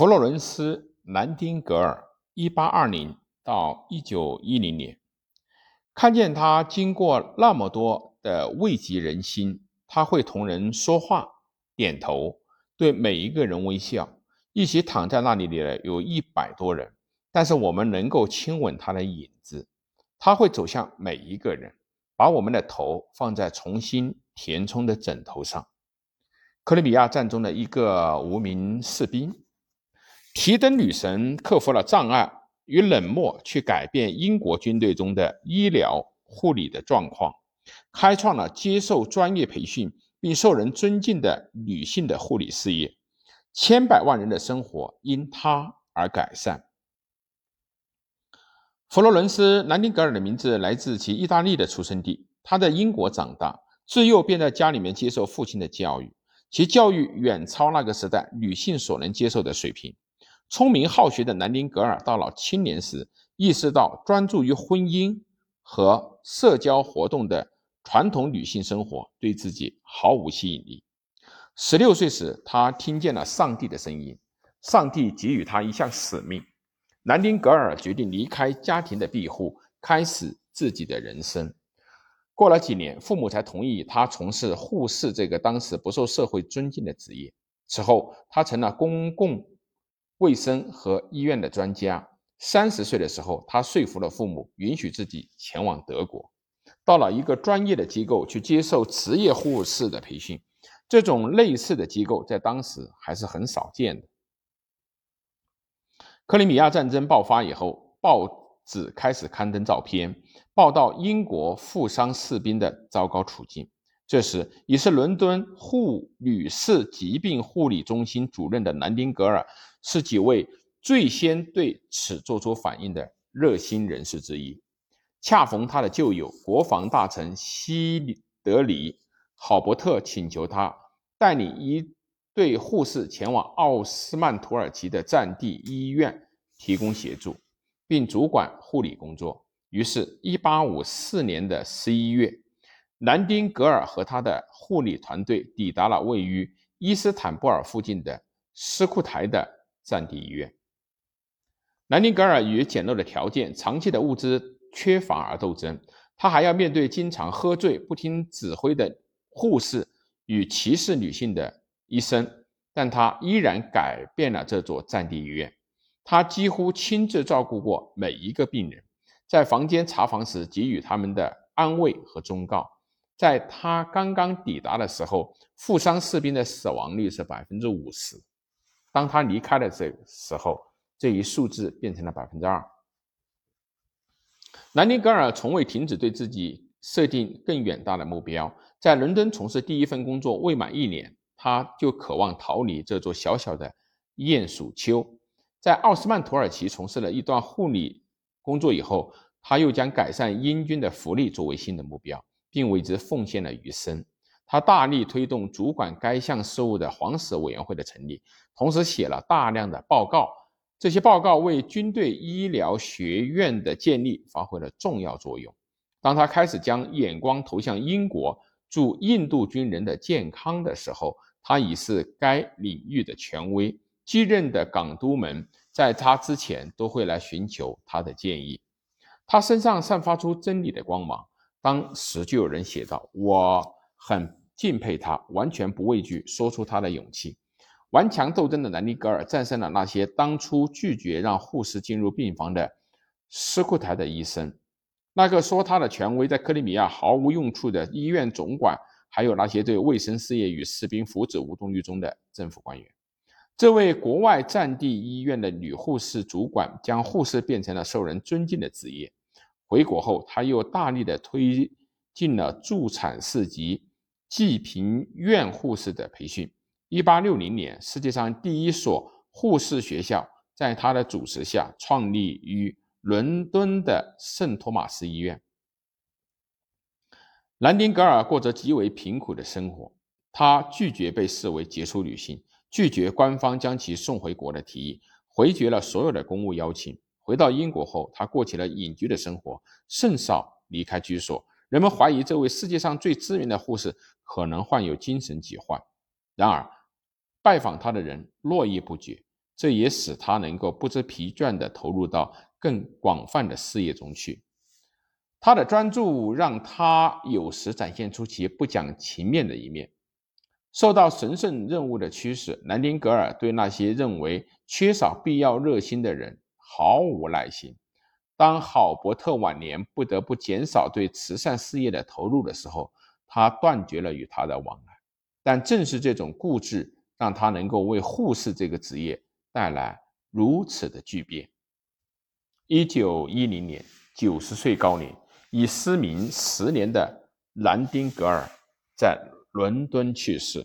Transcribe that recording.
佛罗伦斯·南丁格尔（一八二零到一九一零年），看见他经过那么多的慰藉人心，他会同人说话、点头，对每一个人微笑。一起躺在那里的有一百多人，但是我们能够亲吻他的影子。他会走向每一个人，把我们的头放在重新填充的枕头上。克里米亚战中的一个无名士兵。提灯女神克服了障碍与冷漠，去改变英国军队中的医疗护理的状况，开创了接受专业培训并受人尊敬的女性的护理事业，千百万人的生活因她而改善。佛罗伦斯·南丁格尔的名字来自其意大利的出生地，他在英国长大，自幼便在家里面接受父亲的教育，其教育远超那个时代女性所能接受的水平。聪明好学的南丁格尔到了青年时，意识到专注于婚姻和社交活动的传统女性生活对自己毫无吸引力。十六岁时，他听见了上帝的声音，上帝给予他一项使命。南丁格尔决定离开家庭的庇护，开始自己的人生。过了几年，父母才同意他从事护士这个当时不受社会尊敬的职业。此后，他成了公共。卫生和医院的专家。三十岁的时候，他说服了父母，允许自己前往德国，到了一个专业的机构去接受职业护士的培训。这种类似的机构在当时还是很少见的。克里米亚战争爆发以后，报纸开始刊登照片，报道英国负伤士兵的糟糕处境。这时，已是伦敦护女士疾病护理中心主任的南丁格尔。是几位最先对此做出反应的热心人士之一。恰逢他的旧友国防大臣西德里·郝伯特请求他带领一队护士前往奥斯曼土耳其的战地医院提供协助，并主管护理工作。于是，1854年的11月，南丁格尔和他的护理团队抵达了位于伊斯坦布尔附近的斯库台的。战地医院，南丁格尔与简陋的条件、长期的物资缺乏而斗争。他还要面对经常喝醉、不听指挥的护士与歧视女性的医生，但他依然改变了这座战地医院。他几乎亲自照顾过每一个病人，在房间查房时给予他们的安慰和忠告。在他刚刚抵达的时候，负伤士兵的死亡率是百分之五十。当他离开的这时候，这一数字变成了百分之二。南丁格尔从未停止对自己设定更远大的目标。在伦敦从事第一份工作未满一年，他就渴望逃离这座小小的鼹鼠丘。在奥斯曼土耳其从事了一段护理工作以后，他又将改善英军的福利作为新的目标，并为之奉献了余生。他大力推动主管该项事务的皇室委员会的成立，同时写了大量的报告。这些报告为军队医疗学院的建立发挥了重要作用。当他开始将眼光投向英国驻印度军人的健康的时候，他已是该领域的权威。继任的港督们在他之前都会来寻求他的建议。他身上散发出真理的光芒。当时就有人写道：“我很。”敬佩他，完全不畏惧说出他的勇气。顽强斗争的南尼格尔战胜了那些当初拒绝让护士进入病房的斯库台的医生，那个说他的权威在克里米亚毫无用处的医院总管，还有那些对卫生事业与士兵福祉无动于衷的政府官员。这位国外战地医院的女护士主管将护士变成了受人尊敬的职业。回国后，他又大力的推进了助产士及。济贫院护士的培训。一八六零年，世界上第一所护士学校在他的主持下创立于伦敦的圣托马斯医院。兰丁格尔过着极为贫苦的生活，他拒绝被视为杰出女性，拒绝官方将其送回国的提议，回绝了所有的公务邀请。回到英国后，他过起了隐居的生活，甚少离开居所。人们怀疑这位世界上最知名的护士。可能患有精神疾患，然而拜访他的人络绎不绝。这也使他能够不知疲倦地投入到更广泛的事业中去。他的专注让他有时展现出其不讲情面的一面。受到神圣任务的驱使，南丁格尔对那些认为缺少必要热心的人毫无耐心。当郝伯特晚年不得不减少对慈善事业的投入的时候，他断绝了与他的往来。但正是这种固执，让他能够为护士这个职业带来如此的巨变。一九一零年，九十岁高龄，已失明十年的南丁格尔在。伦敦去世。